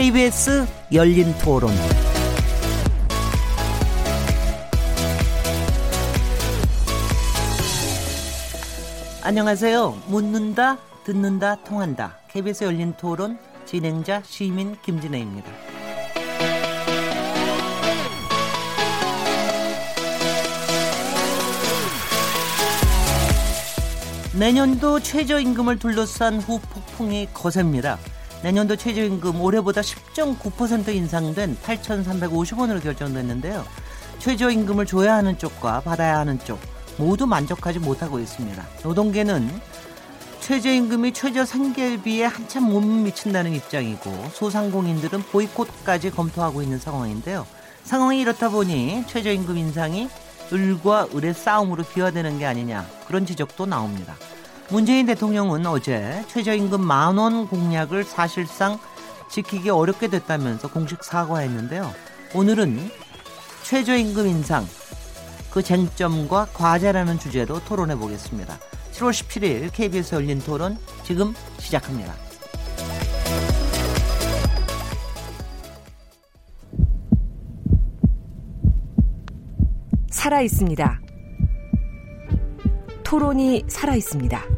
KBS 열린 토론. 안녕하세요. 묻는다, 듣는다, 통한다. KBS 열린 토론 진행자 시민 김진혜입니다. 내년도 최저임금을 둘러싼 후폭풍이 거셉니다. 내년도 최저임금 올해보다 10.9% 인상된 8,350원으로 결정됐는데요. 최저임금을 줘야 하는 쪽과 받아야 하는 쪽 모두 만족하지 못하고 있습니다. 노동계는 최저임금이 최저 생계비에 한참 못 미친다는 입장이고 소상공인들은 보이콧까지 검토하고 있는 상황인데요. 상황이 이렇다 보니 최저임금 인상이 을과 을의 싸움으로 비화되는 게 아니냐 그런 지적도 나옵니다. 문재인 대통령은 어제 최저임금 만원 공약을 사실상 지키기 어렵게 됐다면서 공식 사과했는데요. 오늘은 최저임금 인상, 그 쟁점과 과제라는 주제로 토론해 보겠습니다. 7월 17일 KBS 열린 토론 지금 시작합니다. 살아 있습니다. 토론이 살아 있습니다.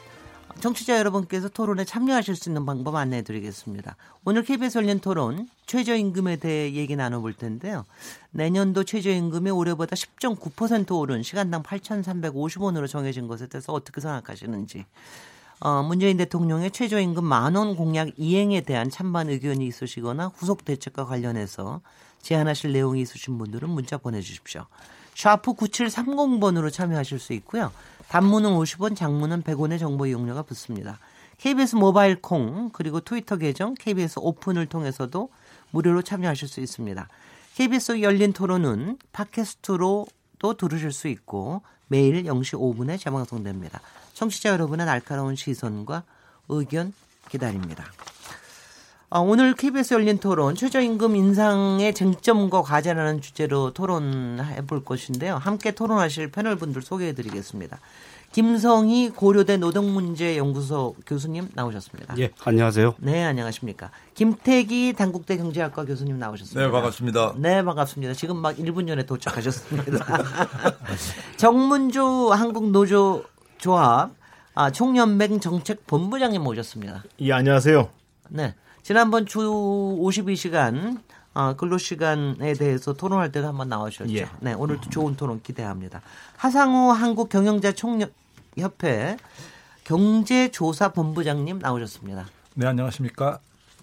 정치자 여러분께서 토론에 참여하실 수 있는 방법 안내해 드리겠습니다. 오늘 KBS 열린 토론 최저임금에 대해 얘기 나눠볼 텐데요. 내년도 최저임금이 올해보다 10.9% 오른 시간당 8,350원으로 정해진 것에 대해서 어떻게 생각하시는지 어, 문재인 대통령의 최저임금 만원 공약 이행에 대한 찬반 의견이 있으시거나 후속 대책과 관련해서 제안하실 내용이 있으신 분들은 문자 보내주십시오. 샤프 9730번으로 참여하실 수 있고요. 단문은 50원, 장문은 100원의 정보 이용료가 붙습니다. KBS 모바일 콩 그리고 트위터 계정 KBS 오픈을 통해서도 무료로 참여하실 수 있습니다. KBS 열린 토론은 팟캐스트로도 들으실 수 있고 매일 0시 5분에 재방송됩니다. 청취자 여러분의 날카로운 시선과 의견 기다립니다. 아, 오늘 KBS 열린 토론 최저임금 인상의 쟁점과 과제라는 주제로 토론해 볼 것인데요. 함께 토론하실 패널 분들 소개해 드리겠습니다. 김성희 고려대 노동문제연구소 교수님 나오셨습니다. 예, 안녕하세요. 네, 안녕하십니까. 김태기 단국대 경제학과 교수님 나오셨습니다. 네, 반갑습니다. 네, 반갑습니다. 지금 막 1분 전에 도착하셨습니다. 정문주 한국노조 조합 아, 총연맹 정책 본부장님 모셨습니다. 예, 안녕하세요. 네. 지난번 주 52시간 어, 근로 시간에 대해서 토론할 때도 한번 나오셨죠. 예. 네, 오늘도 좋은 토론 기대합니다. 하상우 한국 경영자 총협회 경제조사본부장님 나오셨습니다. 네, 안녕하십니까?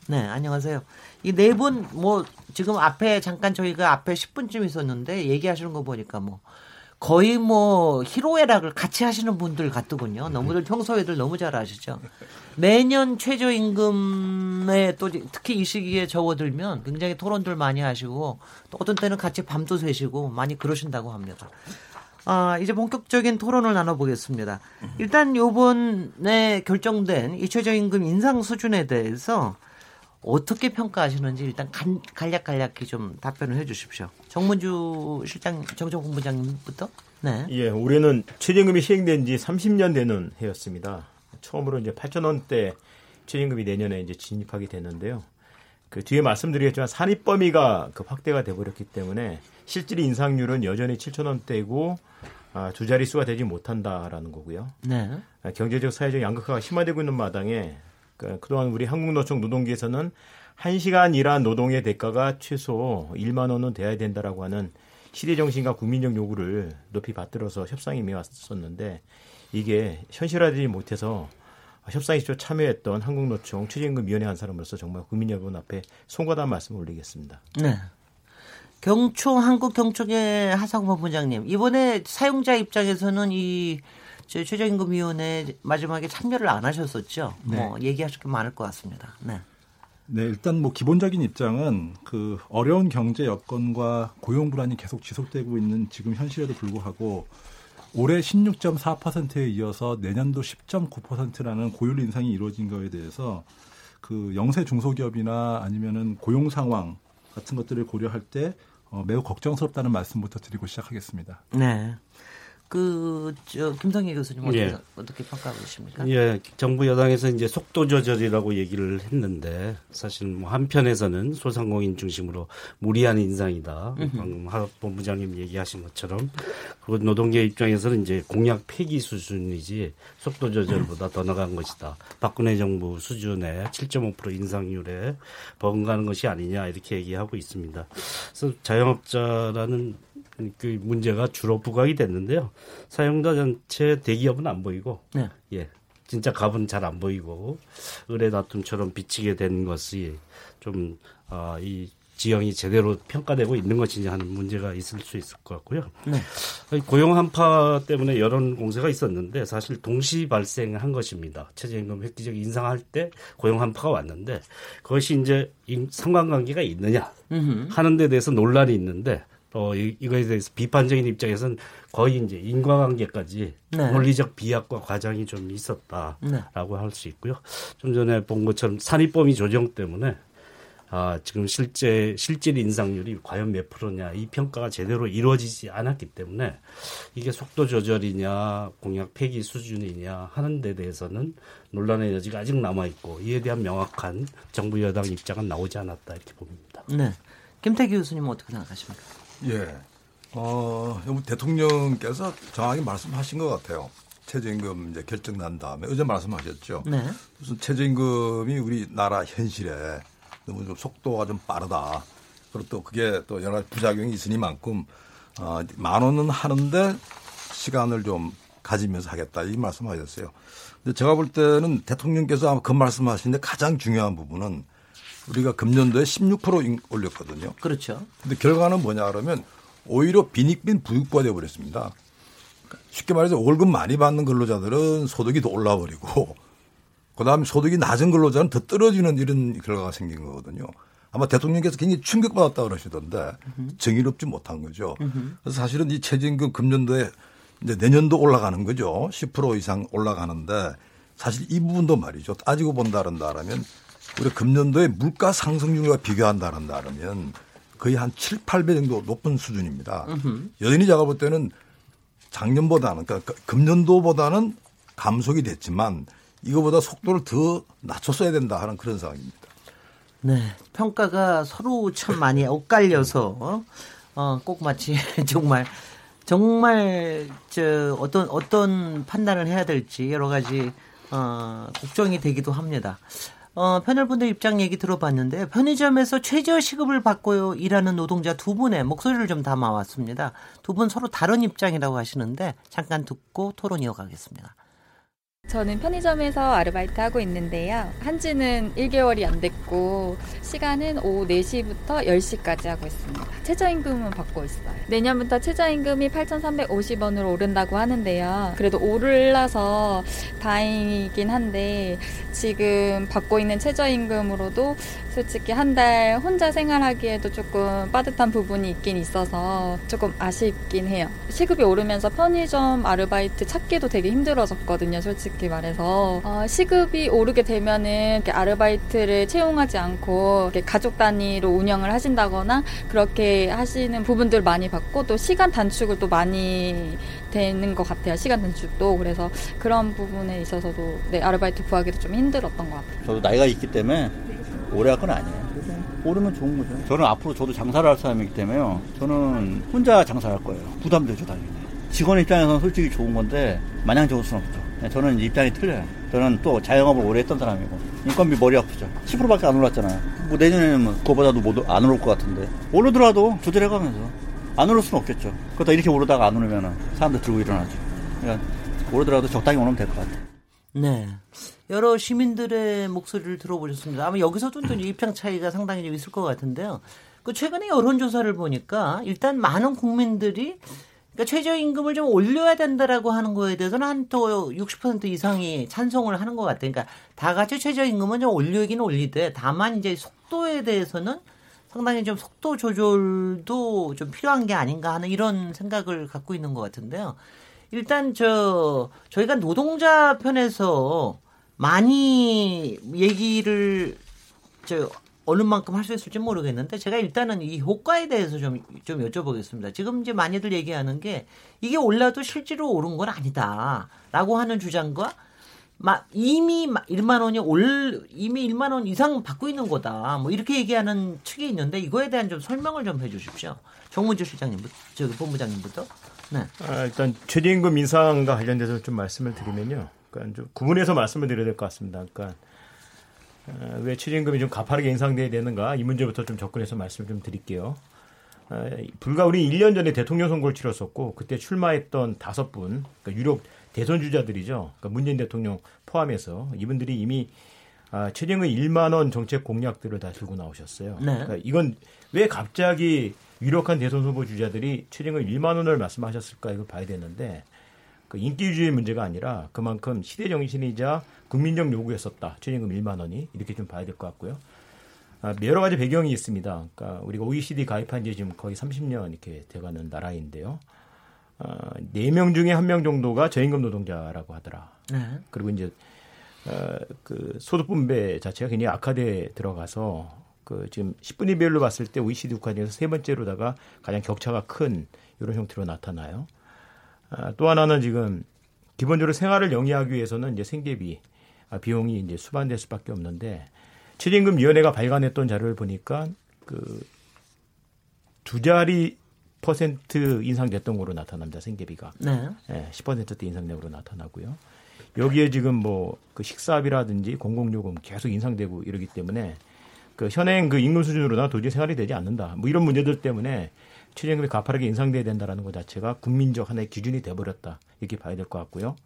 네, 안녕하세요. 이 네 분 뭐 지금 앞에 잠깐 저희가 앞에 10분쯤 있었는데 얘기하시는 거 보니까 뭐 거의 뭐 희로애락을 같이 하시는 분들 같더군요. 너무들 평소에들 너무 잘 아시죠. 매년 최저임금에 또 특히 이 시기에 접어들면 굉장히 토론들 많이 하시고 또 어떤 때는 같이 밤도 새시고 많이 그러신다고 합니다. 아, 이제 본격적인 토론을 나눠보겠습니다. 일단 요번에 결정된 이 최저임금 인상 수준에 대해서 어떻게 평가하시는지 일단 간, 간략간략히 좀 답변을 해 주십시오. 정문주 실장, 정정본부장님부터. 네. 예, 올해는 최저임금이 시행된 지 30년 되는 해였습니다. 처음으로 이제 8,000원대 최저임금이 내년에 이제 진입하게 되는데요. 그 뒤에 말씀드리겠지만 산입 범위가 그 확대가 돼버렸기 때문에 실질 인상률은 여전히 7,000원대고 아, 두 자릿수가 되지 못한다라는 거고요. 네. 아, 경제적 사회적 양극화가 심화되고 있는 마당에 그, 그동안 우리 한국노총 노동계에서는 1시간 일한 노동의 대가가 최소 1만 원은 돼야 된다라고 하는 시대 정신과 국민적 요구를 높이 받들어서 협상이 임해 왔었는데 이게 현실화되지 못해서 협상에 직접 참여했던 한국노총 최저임금위원회 한 사람으로서 정말 국민 여러분 앞에 송구하다는 말씀을 올리겠습니다. 네. 경초 한국 경총의 하상호 본부장님 이번에 사용자 입장에서는 이 최저임금위원회 마지막에 참여를 안 하셨었죠. 네. 뭐 얘기하실 게 많을 것 같습니다. 네. 네, 일단 뭐 기본적인 입장은 그 어려운 경제 여건과 고용 불안이 계속 지속되고 있는 지금 현실에도 불구하고 올해 16.4%에 이어서 내년도 10.9%라는 고율 인상이 이루어진 거에 대해서 그 영세 중소기업이나 아니면은 고용 상황 같은 것들을 고려할 때 어, 매우 걱정스럽다는 말씀부터 드리고 시작하겠습니다. 네. 그, 저, 김성희 교수님 어떻게, 예. 어떻게 평가하고 계십니까? 예, 정부 여당에서 이제 속도 조절이라고 얘기를 했는데 사실 뭐 한편에서는 소상공인 중심으로 무리한 인상이다. 방금 하 본부장님 얘기하신 것처럼 그리고 노동계 입장에서는 이제 공약 폐기 수준이지 속도 조절보다 더 나간 것이다. 박근혜 정부 수준의 7.5% 인상률에 버금가는 것이 아니냐 이렇게 얘기하고 있습니다. 그래서 자영업자라는 그 문제가 주로 부각이 됐는데요. 사용자 전체 대기업은 안 보이고 네. 예. 진짜 값은 잘 안 보이고 의뢰 다툼처럼 비치게 된 것이 좀 아, 이 지형이 제대로 평가되고 있는 것이냐 하는 문제가 있을 수 있을 것 같고요. 네. 고용 한파 때문에 여론 공세가 있었는데 사실 동시 발생한 것입니다. 최저임금 획기적 인상할 때 고용 한파가 왔는데 그것이 이제 인- 상관관계가 있느냐. 하는 데 대해서 논란이 있는데 어, 이, 이거에 대해서 비판적인 입장에서는 거의 이제 인과관계까지 네. 논리적 비약과 과장이 좀 있었다라고 네. 할수 있고요. 좀 전에 본 것처럼 산입범위 조정 때문에 아, 지금 실제 실질 인상률이 과연 몇 프로냐 이 평가가 제대로 이루어지지 않았기 때문에 이게 속도 조절이냐 공약 폐기 수준이냐 하는 데 대해서는 논란의 여지가 아직 남아 있고 이에 대한 명확한 정부 여당 입장은 나오지 않았다 이렇게 봅니다. 네. 김태기 교수님은 어떻게 생각하십니까? 예. 어, 여러분 대통령께서 정확히 말씀하신 것 같아요. 최저임금 이제 결정 난 다음에 어제 말씀하셨죠. 네. 무슨 최저임금이 우리나라 현실에 너무 좀 속도가 좀 빠르다. 그리고 또 그게 또 여러 가지 부작용이 있으니만큼 어, 만 원은 하는데 시간을 좀 가지면서 하겠다 이 말씀하셨어요. 근데 제가 볼 때는 대통령께서 아마 그 말씀하시는데 가장 중요한 부분은 우리가 금년도에 16% 인- 올렸거든요. 그렇죠. 근데 결과는 뭐냐 그러면 오히려 빈익빈 부익부가 되어버렸습니다. 쉽게 말해서 월급 많이 받는 근로자들은 소득이 더 올라버리고 그다음에 소득이 낮은 근로자는 더 떨어지는 이런 결과가 생긴 거거든요. 아마 대통령께서 굉장히 충격받았다 그러시던데 정의롭지 못한 거죠. 그래서 사실은 이 최저임금 금년도에 이제 내년도 올라가는 거죠. 10% 이상 올라가는데 사실 이 부분도 말이죠. 따지고 본다는다라면 우리 금년도에 물가 상승률과 비교한다는다라면 거의 한 7, 8배 정도 높은 수준입니다. 여전히 제가 볼 때는 작년보다는 그러니까 금년도보다는 감속이 됐지만 이거보다 속도를 더 낮췄어야 된다 하는 그런 상황입니다. 네. 평가가 서로 참 많이 엇갈려서, 어, 꼭 마치 정말, 정말, 저, 어떤, 어떤 판단을 해야 될지 여러 가지, 어, 걱정이 되기도 합니다. 어, 편혈분들 입장 얘기 들어봤는데, 편의점에서 최저 시급을 받고 일하는 노동자 두 분의 목소리를 좀 담아왔습니다. 두 분 서로 다른 입장이라고 하시는데, 잠깐 듣고 토론 이어가겠습니다. 저는 편의점에서 아르바이트 하고 있는데요. 한지는 1개월이 안 됐고, 시간은 오후 4시부터 10시까지 하고 있습니다. 최저임금은 받고 있어요. 내년부터 최저임금이 8,350원으로 오른다고 하는데요. 그래도 오르라서 다행이긴 한데, 지금 받고 있는 최저임금으로도 솔직히 한 달 혼자 생활하기에도 조금 빠듯한 부분이 있긴 있어서 조금 아쉽긴 해요. 시급이 오르면서 편의점 아르바이트 찾기도 되게 힘들어졌거든요, 솔직히 말해서. 어, 시급이 오르게 되면은 이렇게 아르바이트를 채용하지 않고 이렇게 가족 단위로 운영을 하신다거나 그렇게 하시는 부분들 많이 받고 또 시간 단축을 또 많이 되는 것 같아요. 시간 단축도. 그래서 그런 부분에 있어서도 네, 아르바이트 구하기도 좀 힘들었던 것 같아요. 저도 나이가 있기 때문에 오래 할 건 아니에요. 오르면 좋은 거죠. 저는 앞으로 저도 장사를 할 사람이기 때문에요. 저는 혼자 장사를 할 거예요. 부담되죠, 당연히. 직원 입장에서는 솔직히 좋은 건데 마냥 좋을 수는 없죠. 네, 저는 입장이 틀려요. 저는 또 자영업을 오래 했던 사람이고 인건비 머리 아프죠. 10%밖에 안 올랐잖아요. 뭐 내년에는 뭐 그거보다도 못, 안 오를 것 같은데 오르더라도 조절해가면서 안 오를 수는 없겠죠. 그러다 이렇게 오르다가 안 오르면 사람들 들고 일어나죠. 그러니까 오르더라도 적당히 오르면 될 것 같아요. 네. 여러 시민들의 목소리를 들어보셨습니다. 아마 여기서도 또 입장 차이가 상당히 좀 있을 것 같은데요. 그 최근에 여론조사를 보니까 일단 많은 국민들이 그러니까 최저임금을 좀 올려야 된다라고 하는 거에 대해서는 한 또 60% 이상이 찬성을 하는 것 같아요. 그러니까 다 같이 최저임금은 좀 올리긴 올리되 다만 이제 속도에 대해서는 상당히 좀 속도 조절도 좀 필요한 게 아닌가 하는 이런 생각을 갖고 있는 것 같은데요. 일단 저 저희가 노동자 편에서 많이 얘기를 저 어느 만큼 할 수 있을지 모르겠는데 제가 일단은 이 효과에 대해서 좀 좀 여쭤보겠습니다. 지금 이제 많이들 얘기하는 게 이게 올라도 실제로 오른 건 아니다라고 하는 주장과 마, 이미 1만 원이 올 이미 1만 원 이상 받고 있는 거다. 뭐 이렇게 얘기하는 측이 있는데 이거에 대한 좀 설명을 좀 해주십시오. 정문주 실장님부터 저기 본부장님부터. 네. 아, 일단 최저임금 인상과 관련돼서 좀 말씀을 드리면요. 그러니까 좀 구분해서 말씀을 드려야 될 것 같습니다. 그러니까 어, 왜 최저임금이 좀 가파르게 인상돼야 되는가 이 문제부터 좀 접근해서 말씀을 좀 드릴게요. 어, 불과 우리 1년 전에 대통령 선거를 치렀었고 그때 출마했던 다섯 분 그러니까 유력 대선 주자들이죠. 그러니까 문재인 대통령 포함해서 이분들이 이미 아, 최저임금 1만 원 정책 공약들을 다 들고 나오셨어요. 네. 그러니까 이건 왜 갑자기 유력한 대선 후보 주자들이 최저임금 1만 원을 말씀하셨을까 이걸 봐야 되는데 그 인기주의 문제가 아니라 그만큼 시대 정신이자 국민적 요구였었다. 최저임금 1만 원이 이렇게 좀 봐야 될 것 같고요. 아, 여러 가지 배경이 있습니다. 그러니까 우리가 OECD 가입한 지 지금 거의 30년 이렇게 돼가는 나라인데요. 어, 4명 중에 1명 정도가 저임금 노동자라고 하더라. 네. 그리고 이제 어, 그 소득 분배 자체가 굉장히 악화돼 들어가서 그 지금 10분위 별로 봤을 때 OECD 국가 중에서 세 번째로다가 가장 격차가 큰 이런 형태로 나타나요. 아, 또 하나는 지금 기본적으로 생활을 영위하기 위해서는 이제 생계비 아, 비용이 이제 수반될 수밖에 없는데 최저임금 위원회가 발간했던 자료를 보니까 그 두 자리 퍼센트 인상됐던 거로 나타납니다 생계비가 네. 네 10%대 인상된 거로 나타나고요. 여기에 지금 뭐 그 식사비라든지 공공요금 계속 인상되고 이러기 때문에 그 현행 그 임금 수준으로나 도저히 생활이 되지 않는다. 뭐 이런 문제들 때문에 최저임금이 가파르게 인상돼야 된다라는 것 자체가 국민적 하나의 기준이 돼버렸다. 이렇게 봐야 될 것 같고요.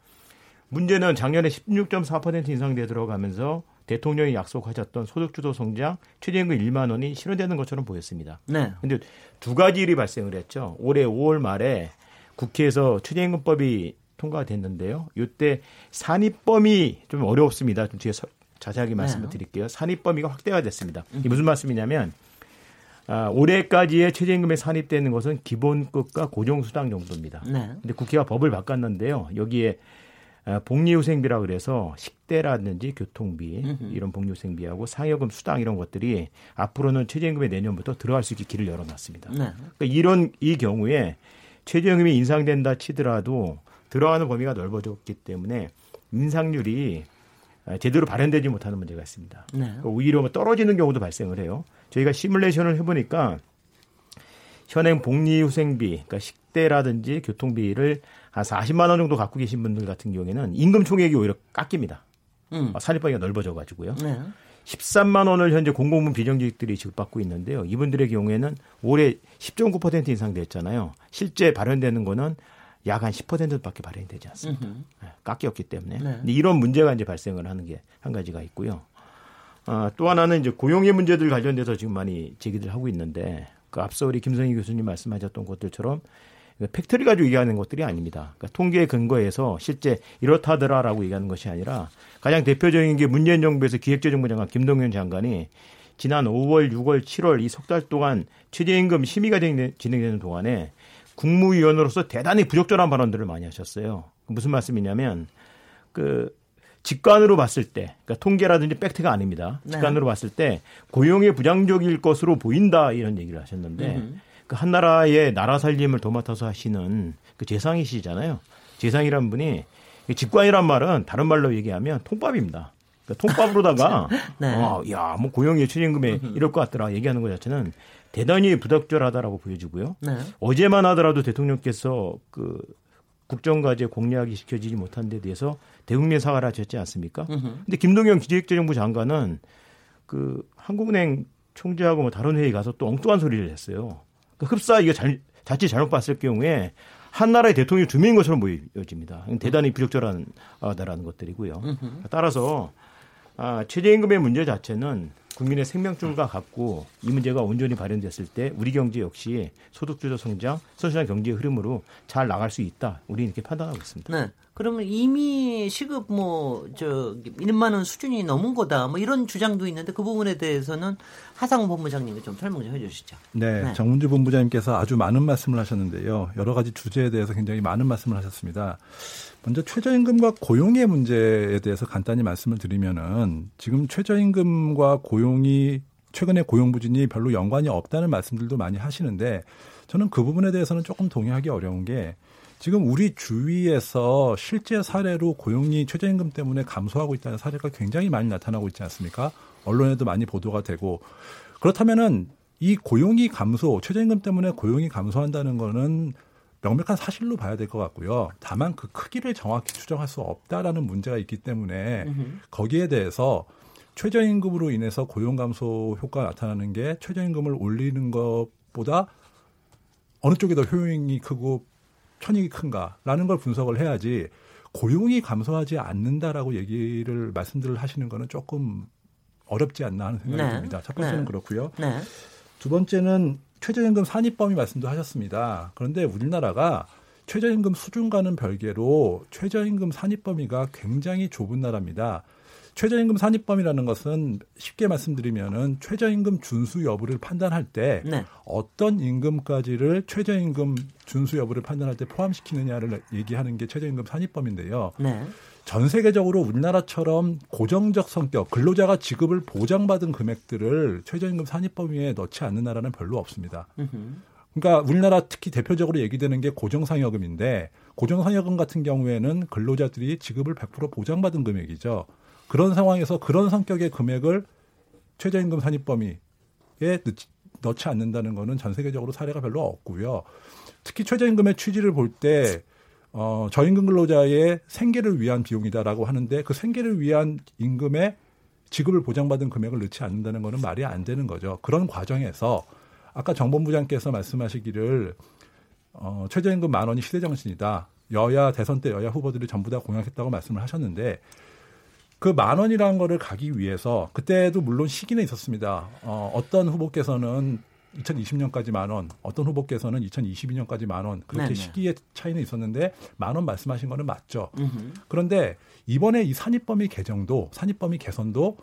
문제는 작년에 16.4% 인상돼 들어가면서 대통령이 약속하셨던 소득주도 성장 최저임금 1만 원이 실현되는 것처럼 보였습니다. 네. 근데 두 가지 일이 발생을 했죠. 올해 5월 말에 국회에서 최저임금법이 통과가 됐는데요. 이때 산입범위 좀 어렵습니다. 좀 뒤에 자세하게 말씀을 네. 드릴게요. 산입 범위가 확대가 됐습니다. 이게 무슨 말씀이냐면 아, 올해까지의 최저임금에 산입되는 것은 기본급과 고정수당 정도입니다. 네. 근데 국회가 법을 바꿨는데요. 여기에 아, 복리후생비라 그래서 식대라든지 교통비 이런 복리후생비하고 상여금 수당 이런 것들이 앞으로는 최저임금에 내년부터 들어갈 수 있게 길을 열어놨습니다. 네. 그러니까 이런 이 경우에 최저임금이 인상된다 치더라도 들어가는 범위가 넓어졌기 때문에 인상률이 아, 제대로 발현되지 못하는 문제가 있습니다. 네. 그러니까 오히려 뭐 떨어지는 경우도 발생을 해요. 저희가 시뮬레이션을 해보니까 현행 복리후생비, 그러니까 식대라든지 교통비를 한 40만 원 정도 갖고 계신 분들 같은 경우에는 임금 총액이 오히려 깎입니다. 음. 산입범위가 넓어져 가지고요. 네. 13만 원을 현재 공공부문 비정규직들이 지급받고 있는데요. 이분들의 경우에는 올해 10.9% 인상됐잖아요. 실제 발현되는 거는 약 한 10%밖에 반영이 되지 않습니다. 네, 깎였기 때문에. 네. 이런 문제가 이제 발생을 하는 게 한 가지가 있고요. 아, 또 하나는 이제 고용의 문제들 관련돼서 지금 많이 제기들 하고 있는데 그 앞서 우리 김성희 교수님 말씀하셨던 것들처럼 팩트를 가지고 얘기하는 것들이 아닙니다. 그러니까 통계에 근거해서 실제 이렇다더라라고 얘기하는 것이 아니라 가장 대표적인 게 문재인 정부에서 기획재정부 장관 김동연 장관이 지난 5월, 6월, 7월 이 석 달 동안 최저임금 심의가 진행되는 동안에 국무위원으로서 대단히 부적절한 발언들을 많이 하셨어요. 무슨 말씀이냐면 그 직관으로 봤을 때, 그러니까 통계라든지 팩트가 아닙니다. 네. 직관으로 네. 봤을 때 고용이 부정적일 것으로 보인다 이런 얘기를 하셨는데 음. 그 한 나라의 나라 살림을 도맡아서 하시는 그 재상이시잖아요. 재상이란 분이 직관이란 말은 다른 말로 얘기하면 통밥입니다. 그러니까 통밥으로다가 네. 어, 야, 뭐 고용이 최저임금에 이럴 것 같더라 얘기하는 것 자체는 대단히 부적절하다라고 보여지고요. 네. 어제만 하더라도 대통령께서 그 국정과제 공략이 시켜지지 못한 데 대해서 대국민 사과를 하셨지 않습니까? 근데 김동연 기획재정부 장관은 그 한국은행 총재하고 뭐 다른 회의 가서 또 엉뚱한 소리를 했어요. 그 흡사 이거 잘, 자칫 잘못 봤을 경우에 한 나라의 대통령이 두 명인 것처럼 보여집니다. 대단히 부적절하다라는 것들이고요. 따라서 아, 최저임금의 문제 자체는 국민의 생명줄과 같고 이 문제가 온전히 발현됐을 때 우리 경제 역시 소득주도 성장, 선순환 경제의 흐름으로 잘 나갈 수 있다. 우리 이렇게 판단하고 있습니다. 네. 그러면 이미 시급 뭐 저 1만 원 수준이 넘은 거다. 뭐 이런 주장도 있는데 그 부분에 대해서는 하상훈 본부장님이 좀 설명 좀 해주시죠. 네, 네. 정문주 본부장님께서 아주 많은 말씀을 하셨는데요. 여러 가지 주제에 대해서 굉장히 많은 말씀을 하셨습니다. 먼저 최저임금과 고용의 문제에 대해서 간단히 말씀을 드리면은 지금 최저임금과 고용이 최근에 고용 부진이 별로 연관이 없다는 말씀들도 많이 하시는데 저는 그 부분에 대해서는 조금 동의하기 어려운 게 지금 우리 주위에서 실제 사례로 고용이 최저임금 때문에 감소하고 있다는 사례가 굉장히 많이 나타나고 있지 않습니까? 언론에도 많이 보도가 되고 그렇다면은 이 고용이 감소, 최저임금 때문에 고용이 감소한다는 거는 명백한 사실로 봐야 될 것 같고요. 다만 그 크기를 정확히 추정할 수 없다라는 문제가 있기 때문에 거기에 대해서 최저임금으로 인해서 고용 감소 효과가 나타나는 게 최저임금을 올리는 것보다 어느 쪽이 더 효용이 크고 편익이 큰가라는 걸 분석을 해야지 고용이 감소하지 않는다라고 얘기를 말씀들을 하시는 거는 조금 어렵지 않나 하는 생각이 네. 듭니다. 첫 번째는 네. 그렇고요. 네. 두 번째는 최저임금 산입범위 말씀도 하셨습니다. 그런데 우리나라가 최저임금 수준과는 별개로 최저임금 산입 범위가 굉장히 좁은 나라입니다. 최저임금 산입 범위라는 것은 쉽게 말씀드리면은 최저임금 준수 여부를 판단할 때 네. 어떤 임금까지를 최저임금 준수 여부를 판단할 때 포함시키느냐를 얘기하는 게 최저임금 산입범인데요. 네. 전 세계적으로 우리나라처럼 고정적 성격, 근로자가 지급을 보장받은 금액들을 최저임금 산입범위에 넣지 않는 나라는 별로 없습니다. 그러니까 우리나라 특히 대표적으로 얘기되는 게 고정상여금인데 고정상여금 같은 경우에는 근로자들이 지급을 100% 보장받은 금액이죠. 그런 상황에서 그런 성격의 금액을 최저임금 산입범위에 넣지 않는다는 거는 전 세계적으로 사례가 별로 없고요. 특히 최저임금의 취지를 볼 때 어, 저임금 근로자의 생계를 위한 비용이다라고 하는데 그 생계를 위한 임금에 지급을 보장받은 금액을 넣지 않는다는 거는 말이 안 되는 거죠. 그런 과정에서 아까 정본부장께서 말씀하시기를 어, 최저임금 만 원이 시대 정신이다. 여야 대선 때 여야 후보들이 전부 다 공약했다고 말씀을 하셨는데 그 만 원이라는 거를 가기 위해서 그때도 물론 시기는 있었습니다. 어, 어떤 후보께서는 2020년까지 만 원, 어떤 후보께서는 2022년까지 만 원, 그렇게 네네. 시기의 차이는 있었는데 만 원 말씀하신 거는 맞죠. 음흠. 그런데 이번에 이 산입범위 개정도, 산입범위 개선도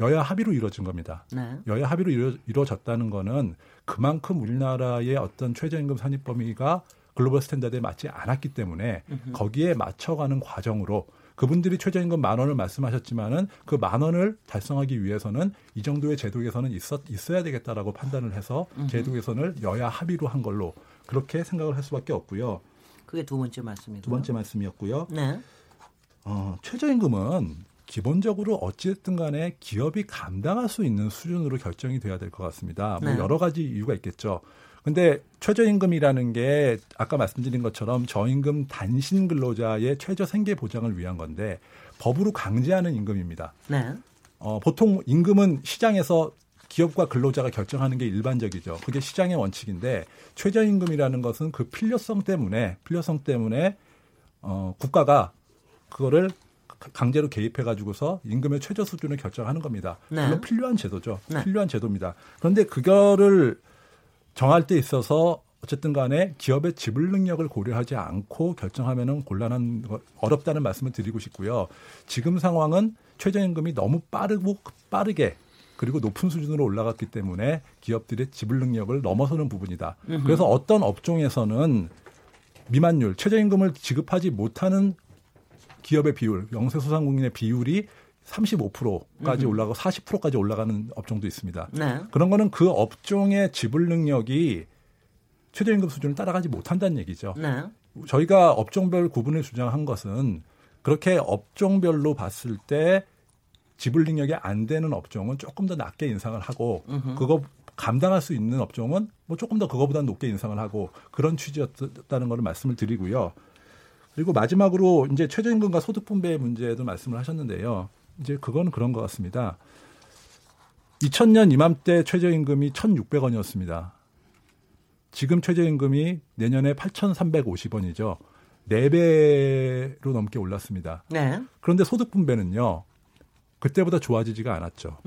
여야 합의로 이루어진 겁니다. 네. 여야 합의로 이루, 이루어졌다는 거는 그만큼 우리나라의 어떤 최저임금 산입 범위가 global standard에 맞지 않았기 때문에 거기에 맞춰가는 과정으로 그분들이 최저임금 만 원을 말씀하셨지만은 그 만 원을 달성하기 위해서는 이 정도의 제도 개선은 있었, 있어야 되겠다라고 판단을 해서 제도 개선을 여야 합의로 한 걸로 그렇게 생각을 할 수밖에 없고요. 그게 두 번째 말씀이고요. 두 번째 말씀이었고요. 네. 어, 최저임금은 기본적으로 어찌됐든 간에 기업이 감당할 수 있는 수준으로 결정이 돼야 될 것 같습니다. 뭐 네. 여러 가지 이유가 있겠죠. 근데 최저임금이라는 게 아까 말씀드린 것처럼 저임금 단신 근로자의 최저 생계 보장을 위한 건데 법으로 강제하는 임금입니다. 네. 어, 보통 임금은 시장에서 기업과 근로자가 결정하는 게 일반적이죠. 그게 시장의 원칙인데 최저임금이라는 것은 그 필요성 때문에 필요성 때문에 어, 국가가 그거를 강제로 개입해 가지고서 임금의 최저 수준을 결정하는 겁니다. 네. 물론 필요한 제도죠. 네. 필요한 제도입니다. 그런데 그거를 정할 때 있어서 어쨌든 간에 기업의 지불 능력을 고려하지 않고 결정하면은 곤란한 거- 어렵다는 말씀을 드리고 싶고요. 지금 상황은 최저임금이 너무 빠르고 빠르게 그리고 높은 수준으로 올라갔기 때문에 기업들의 지불 능력을 넘어서는 부분이다. 그래서 어떤 업종에서는 미만율, 최저임금을 지급하지 못하는 기업의 비율, 영세소상공인의 비율이 35%까지 올라가고 40%까지 올라가는 업종도 있습니다. 네. 그런 거는 그 업종의 지불 능력이 최저임금 수준을 따라가지 못한다는 얘기죠. 네. 저희가 업종별 구분을 주장한 것은 그렇게 업종별로 봤을 때 지불 능력이 안 되는 업종은 조금 더 낮게 인상을 하고 그거 감당할 수 있는 업종은 뭐 조금 더 그거보다 높게 인상을 하고 그런 취지였다는 것을 말씀을 드리고요. 그리고 마지막으로 이제 최저임금과 소득 분배의 문제도 말씀을 하셨는데요. 이제 그건 그런 것 같습니다. 2000년 이맘때 최저임금이 1,600원이었습니다. 지금 최저임금이 내년에 8,350원이죠. 4배로 넘게 올랐습니다. 네. 그런데 소득 분배는요. 그때보다 좋아지지가 않았죠.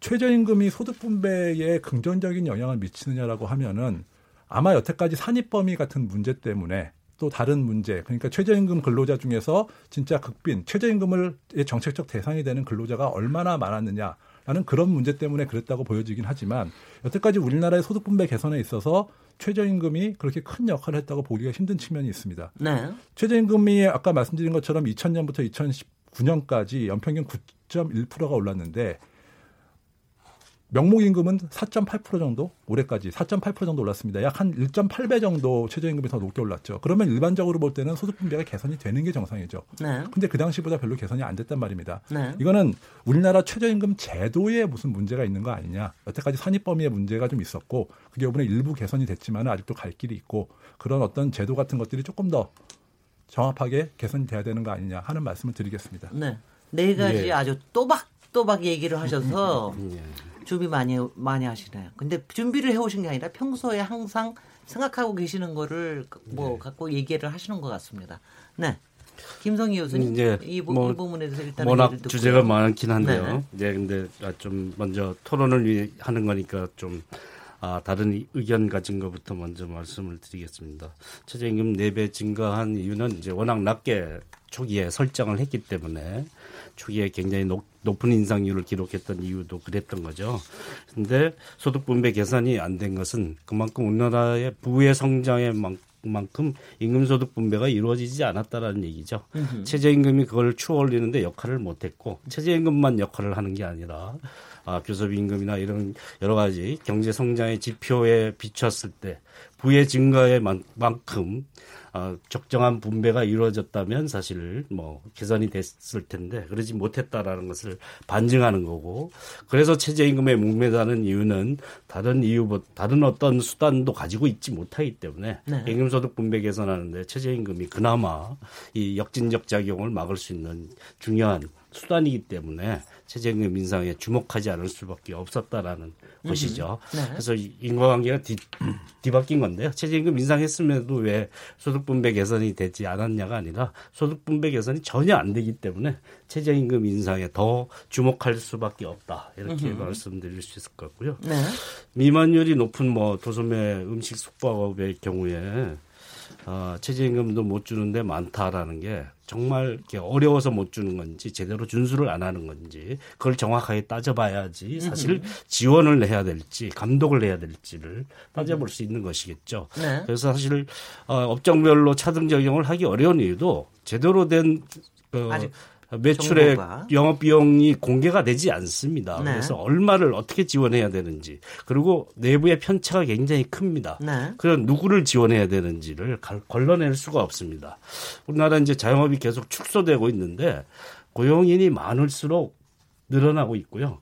최저임금이 소득 분배에 긍정적인 영향을 미치느냐라고 하면은 아마 여태까지 산입범위 같은 문제 때문에 또 다른 문제, 그러니까 최저임금 근로자 중에서 진짜 극빈, 최저임금을 정책적 대상이 되는 근로자가 얼마나 많았느냐 라는 그런 문제 때문에 그랬다고 보여지긴 하지만 여태까지 우리나라의 소득 분배 개선에 있어서 최저임금이 그렇게 큰 역할을 했다고 보기가 힘든 측면이 있습니다. 네. 최저임금이 아까 말씀드린 것처럼 2000년부터 2019년까지 연평균 9.1%가 올랐는데 명목임금은 4.8% 정도 올해까지 4.8% 정도 올랐습니다. 약 한 1.8배 정도 최저임금이 더 높게 올랐죠. 그러면 일반적으로 볼 때는 소득 분배가 개선이 되는 게 정상이죠. 네. 근데 그 당시보다 별로 개선이 안 됐단 말입니다. 네. 이거는 우리나라 최저임금 제도에 무슨 문제가 있는 거 아니냐. 여태까지 산입 범위에 문제가 좀 있었고 그게 이번에 일부 개선이 됐지만 아직도 갈 길이 있고 그런 어떤 제도 같은 것들이 조금 더 정확하게 개선이 돼야 되는 거 아니냐 하는 말씀을 드리겠습니다. 네. 네 가지 예. 아주 또박또박 얘기를 하셔서 예. 준비 많이 많이 하시네요. 근데 준비를 해오신 게 아니라 평소에 항상 생각하고 계시는 거를 뭐 갖고 얘기를 하시는 것 같습니다. 네. 김성희 교수님 이제 이, 부, 뭐이 부분에서 일단 워낙 주제가 많긴 한데요. 네네. 네, 근데 아, 좀 먼저 토론을 위해 하는 거니까 좀 아, 다른 이- 의견 가진 것부터 먼저 말씀을 드리겠습니다. 최저임금 4배 증가한 이유는 이제 워낙 낮게 초기에 설정을 했기 때문에 초기에 굉장히 높, 높은 인상률을 기록했던 이유도 그랬던 거죠. 근데 소득 분배 개선이 안 된 것은 그만큼 우리나라의 부의 성장에 만- 만큼 임금 소득 분배가 이루어지지 않았다라는 얘기죠. 최저임금이 그걸 추월리는데 역할을 못했고 최저임금만 역할을 하는 게 아니라 아, 교섭 임금이나 이런 여러 가지 경제 성장의 지표에 비췄을 때 부의 증가에 만- 만큼 어, 적정한 분배가 이루어졌다면 사실 뭐 개선이 됐을 텐데 그러지 못했다라는 것을 반증하는 거고 그래서 최저임금에 목매다는 이유는 다른 이유보다 다른 어떤 수단도 가지고 있지 못하기 때문에 네. 임금소득 분배 개선하는데 최저임금이 그나마 이 역진적 작용을 막을 수 있는 중요한 수단이기 때문에 최저임금 인상에 주목하지 않을 수밖에 없었다라는 것이죠. 네. 그래서 이 인과관계가 뒤, 뒤바뀐 건데요. 최저임금 인상했음에도 왜 소득분배 개선이 되지 않았냐가 아니라 소득분배 개선이 전혀 안 되기 때문에 최저임금 인상에 더 주목할 수밖에 없다. 이렇게 말씀드릴 수 있을 것 같고요. 네. 미만율이 높은 뭐 도소매 음식 숙박업의 경우에 어, 최저임금도 못 주는데 많다라는 게 정말 어려워서 못 주는 건지 제대로 준수를 안 하는 건지 그걸 정확하게 따져봐야지 사실 지원을 해야 될지 감독을 해야 될지를 따져볼 수 있는 것이겠죠. 네. 그래서 사실 어, 업종별로 차등 적용을 하기 어려운 이유도 제대로 된 그, 아직 매출의 정보가. 영업 비용이 공개가 되지 않습니다. 네. 그래서 얼마를 어떻게 지원해야 되는지 그리고 내부의 편차가 굉장히 큽니다. 네. 그런 누구를 지원해야 되는지를 갈- 걸러낼 수가 없습니다. 우리나라 이제 자영업이 계속 축소되고 있는데 고용인이 많을수록 늘어나고 있고요.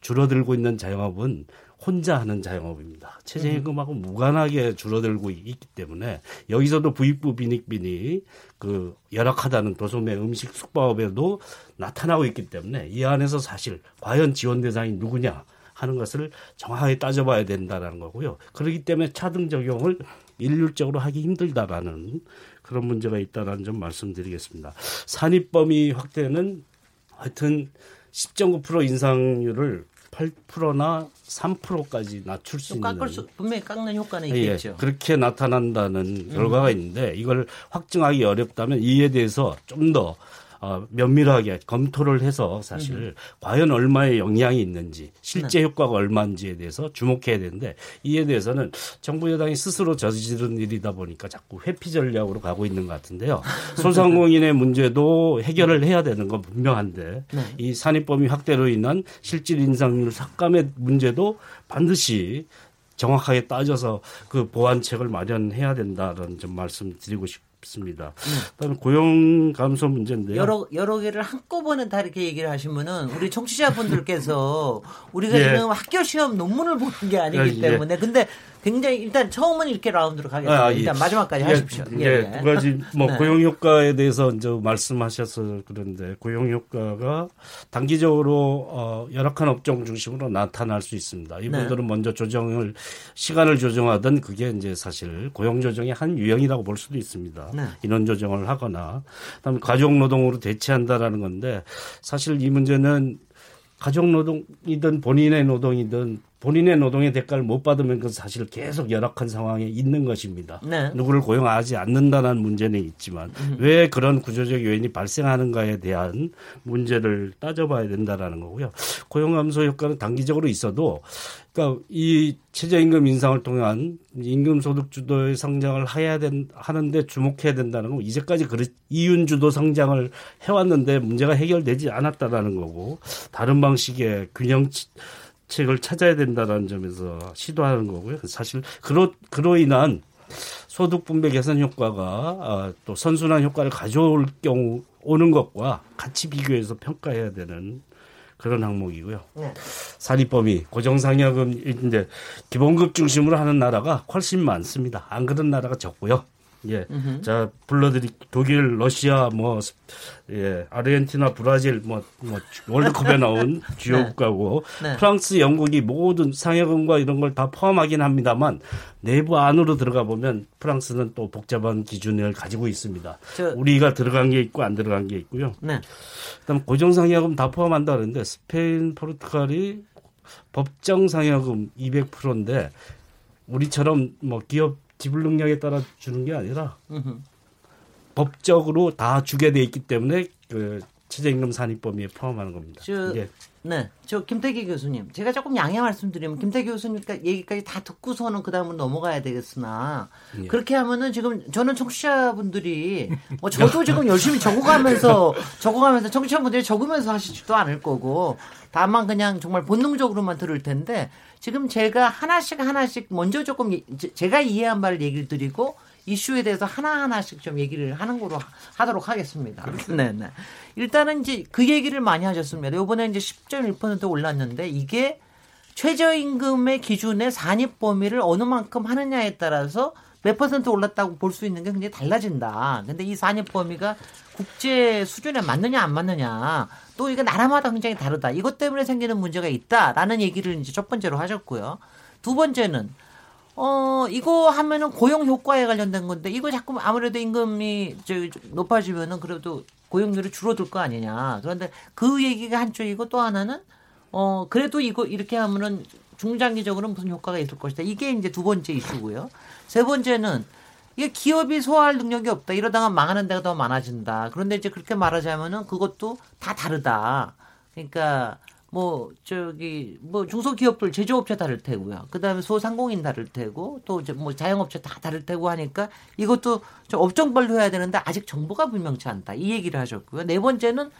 줄어들고 있는 자영업은 혼자 하는 자영업입니다. 최저임금하고 무관하게 줄어들고 있기 때문에 여기서도 부익부 빈익빈이 그 열악하다는 도소매 음식 숙박업에도 나타나고 있기 때문에 이 안에서 사실 과연 지원 대상이 누구냐 하는 것을 정확하게 따져봐야 된다라는 거고요. 그렇기 때문에 차등 적용을 일률적으로 하기 힘들다라는 그런 문제가 있다라는 점 말씀드리겠습니다. 산입 범위 확대는 하여튼 10.9% 인상률을 8%나 3%까지 낮출 수좀 있는 깎을 수 분명히 깎는 효과는 예, 있겠죠. 그렇게 나타난다는 결과가 있는데 이걸 확증하기 어렵다면 이에 대해서 좀 더 어, 면밀하게 검토를 해서 사실 과연 얼마의 영향이 있는지 실제 네. 효과가 얼마인지에 대해서 주목해야 되는데 이에 대해서는 정부 여당이 스스로 저지른 일이다 보니까 자꾸 회피 전략으로 가고 있는 것 같은데요. 소상공인의 문제도 해결을 해야 되는 건 분명한데 네. 이 산입범위 확대로 인한 실질 인상률 삭감의 문제도 반드시 정확하게 따져서 그 보완책을 마련해야 된다는 좀 말씀드리고 싶 습니다. 그다음에 고용 감소 문제인데요. 네. 여러 여러 개를 한꺼번에 다 이렇게 얘기를 하시면은 우리 청취자분들께서 우리가 예. 지금 학교 시험 논문을 보는 게 아니기 예, 예. 때문에 근데 굉장히 일단 처음은 이렇게 라운드로 가겠습니다. 아, 일단 예. 마지막까지 예, 하십시오. 예, 두 가지 뭐 네. 고용 효과에 대해서 이제 말씀하셔서 그런데 고용 효과가 단기적으로 어, 열악한 업종 중심으로 나타날 수 있습니다. 이분들은 네. 먼저 조정을 시간을 조정하던 그게 이제 사실 고용 조정의 한 유형이라고 볼 수도 있습니다. 네. 인원 조정을 하거나 그다음에 가족 노동으로 대체한다라는 건데 사실 이 문제는 가족 노동이든 본인의 노동이든 본인의 노동의 대가를 못 받으면 그 사실 계속 열악한 상황에 있는 것입니다. 네. 누구를 고용하지 않는다는 문제는 있지만 음. 왜 그런 구조적 요인이 발생하는가에 대한 문제를 따져봐야 된다라는 거고요. 고용 감소 효과는 단기적으로 있어도 그러니까 이 최저임금 인상을 통한 임금 소득 주도의 성장을 해야 된 하는데 주목해야 된다는 거 이제까지 그렇 이윤 주도 성장을 해왔는데 문제가 해결되지 않았다라는 거고 다른 방식의 균형 책을 찾아야 된다라는 점에서 시도하는 거고요. 사실 그로 그로 인한 소득 분배 개선 효과가 아, 또 선순환 효과를 가져올 경우 오는 것과 같이 비교해서 평가해야 되는 그런 항목이고요. 네. 사립범위 고정상여금인데 기본급 중심으로 하는 나라가 훨씬 많습니다. 안 그런 나라가 적고요. 예. 자, 불러드리 독일, 러시아, 뭐, 스- 예, 아르헨티나, 브라질, 뭐, 뭐, 월드컵에 나온 주요 네. 국가고, 네. 프랑스, 영국이 모든 상여금과 이런 걸 다 포함하긴 합니다만, 내부 안으로 들어가 보면 프랑스는 또 복잡한 기준을 가지고 있습니다. 저- 우리가 들어간 게 있고 안 들어간 게 있고요. 네. 그다음 고정상여금 다 포함한다 그러는데 스페인, 포르투갈이 법정 상여금 200%인데 우리처럼 뭐 기업 지불 능력에 따라 주는 게 아니라 법적으로 다 주게 돼 있기 때문에 그 최저임금 산입 범위에 포함하는 겁니다. 저- 예. 네, 저 김태기 교수님, 제가 조금 양해 말씀드리면 김태기 교수님 얘기까지 다 듣고서는 그 다음은 넘어가야 되겠으나 예. 그렇게 하면은 지금 저는 청취자분들이 뭐 저도 지금 열심히 적어가면서 적어가면서 청취자분들이 적으면서 하시지도 않을 거고 다만 그냥 정말 본능적으로만 들을 텐데 지금 제가 하나씩 하나씩 먼저 조금 예- 제- 제가 이해한 바를 얘기를 드리고 이슈에 대해서 하나하나씩 좀 얘기를 하는 거로 하- 하도록 하겠습니다. 네, 네. 일단은 이제 그 얘기를 많이 하셨습니다. 요번에 이제 10.1% 올랐는데 이게 최저임금의 기준의 산입 범위를 어느 만큼 하느냐에 따라서 몇 퍼센트 올랐다고 볼 수 있는 게 굉장히 달라진다. 근데 이 산입 범위가 국제 수준에 맞느냐 안 맞느냐 또 이게 나라마다 굉장히 다르다. 이것 때문에 생기는 문제가 있다라는 얘기를 이제 첫 번째로 하셨고요. 두 번째는 어, 이거 하면은 고용 효과에 관련된 건데, 이거 자꾸 아무래도 임금이 저 높아지면은 그래도 고용률이 줄어들 거 아니냐. 그런데 그 얘기가 한쪽이고 또 하나는, 어, 그래도 이거 이렇게 하면은 중장기적으로 무슨 효과가 있을 것이다. 이게 이제 두 번째 이슈고요. 세 번째는, 이게 기업이 소화할 능력이 없다. 이러다가 망하는 데가 더 많아진다. 그런데 이제 그렇게 말하자면은 그것도 다 다르다. 그러니까 뭐 저기 뭐 중소기업들 제조업체 다를 테고요. 그다음에 소상공인 다를 테고 또 뭐 자영업체 다 다를 테고 하니까 이것도 저 업종별로 해야 되는데 아직 정보가 불명치 않다. 이 얘기를 하셨고요. 네 번째는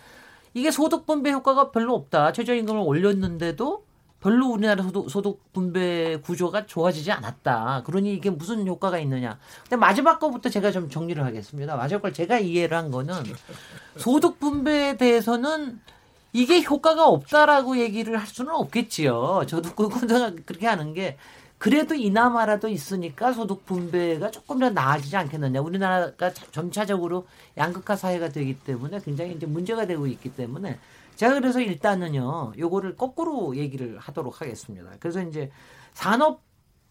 이게 소득 분배 효과가 별로 없다. 최저임금을 올렸는데도 별로 우리나라 소득, 소득 분배 구조가 좋아지지 않았다. 그러니 이게 무슨 효과가 있느냐. 근데 마지막 거부터 제가 좀 정리를 하겠습니다. 마지막 걸 제가 이해를 한 거는 소득 분배에 대해서는 이게 효과가 없다라고 얘기를 할 수는 없겠지요. 저도 그거는 그렇게 하는 게 그래도 이나마라도 있으니까 소득 분배가 조금 더 나아지지 않겠느냐. 우리나라가 점차적으로 양극화 사회가 되기 때문에 굉장히 이제 문제가 되고 있기 때문에 제가 그래서 일단은요, 요거를 거꾸로 얘기를 하도록 하겠습니다. 그래서 이제 산업